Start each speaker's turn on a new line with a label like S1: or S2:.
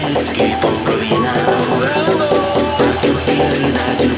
S1: Let's keep on going now. I can feel it as you